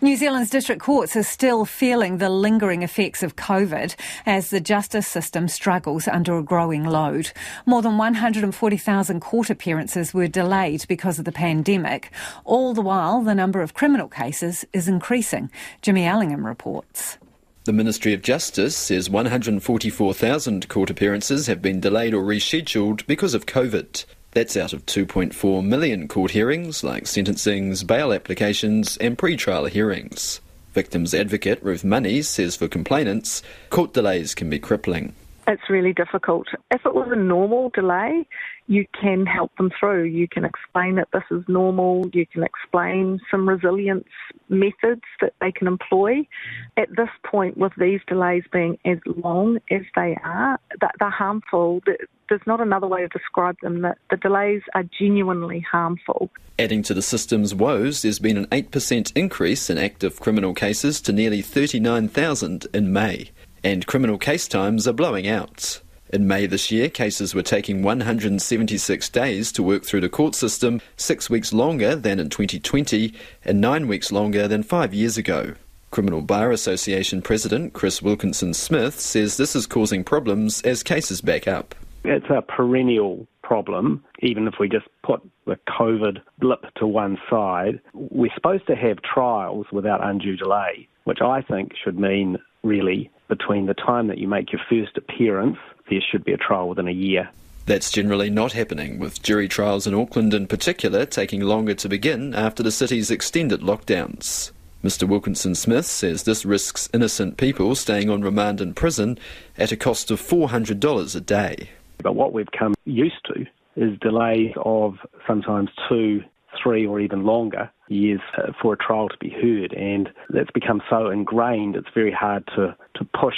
New Zealand's district courts are still feeling the lingering effects of COVID as the justice system struggles under a growing load. More than 140,000 court appearances were delayed because of the pandemic. All the while, the number of criminal cases is increasing. Jimmy Ellingham reports. The Ministry of Justice says 144,000 court appearances have been delayed or rescheduled because of COVID. That's out of 2.4 million court hearings, like sentencings, bail applications, and pre-trial hearings. Victims advocate Ruth Money says for complainants, court delays can be crippling. It's really difficult. If it was a normal delay, you can help them through. You can explain that this is normal. You can explain some resilience methods that they can employ. At this point, with these delays being as long as they are, that they're harmful. There's not another way to describe them. That the delays are genuinely harmful. Adding to the system's woes, there's been an 8% increase in active criminal cases to nearly 39,000 in May and criminal case times are blowing out. In May this year, cases were taking 176 days to work through the court system, six weeks longer than in 2020, and nine weeks longer than five years ago. Criminal Bar Association President Chris Wilkinson Smith says this is causing problems as cases back up. It's a perennial problem, even if we just put the COVID blip to one side. We're supposed to have trials without undue delay, which I think should mean really between the time that you make your first appearance, there should be a trial within a year. That's generally not happening, with jury trials in Auckland in particular taking longer to begin after the city's extended lockdowns. Mr. Wilkinson Smith says this risks innocent people staying on remand in prison at a cost of $400 a day. But what we've come used to is delays of sometimes two, three, or even longer years uh, for a trial to be heard. And that's become so ingrained, it's very hard to, to push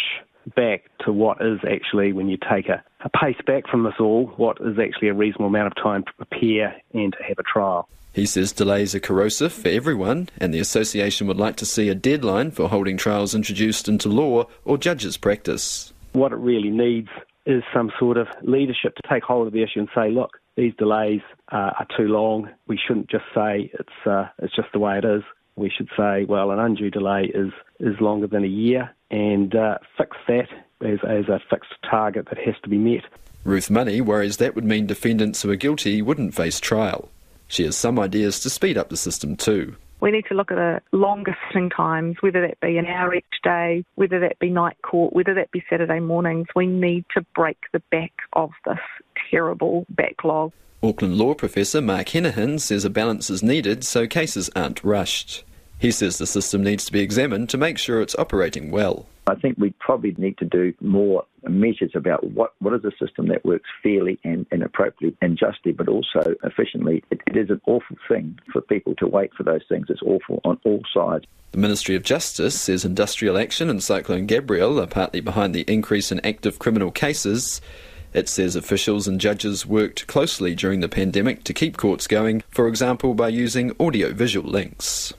back to what is actually, when you take a, a pace back from this all, what is actually a reasonable amount of time to prepare and to have a trial. He says delays are corrosive for everyone, and the association would like to see a deadline for holding trials introduced into law or judges' practice. What it really needs is some sort of leadership to take hold of the issue and say, look, these delays uh, are too long. We shouldn't just say it's uh, it's just the way it is. We should say, well, an undue delay is is longer than a year, and uh, fix that as, as a fixed target that has to be met. Ruth Money worries that would mean defendants who are guilty wouldn't face trial. She has some ideas to speed up the system too. We need to look at the longer sitting times, whether that be an hour each day, whether that be night court, whether that be Saturday mornings. We need to break the back of this terrible backlog. Auckland law professor Mark Henaghan says a balance is needed so cases aren't rushed. He says the system needs to be examined to make sure it's operating well. I think we probably need to do more measures about what, what is a system that works fairly and, and appropriately and justly, but also efficiently. It, it is an awful thing for people to wait for those things. It's awful on all sides. The Ministry of Justice says industrial action and Cyclone Gabrielle are partly behind the increase in active criminal cases. It says officials and judges worked closely during the pandemic to keep courts going, for example, by using audio visual links.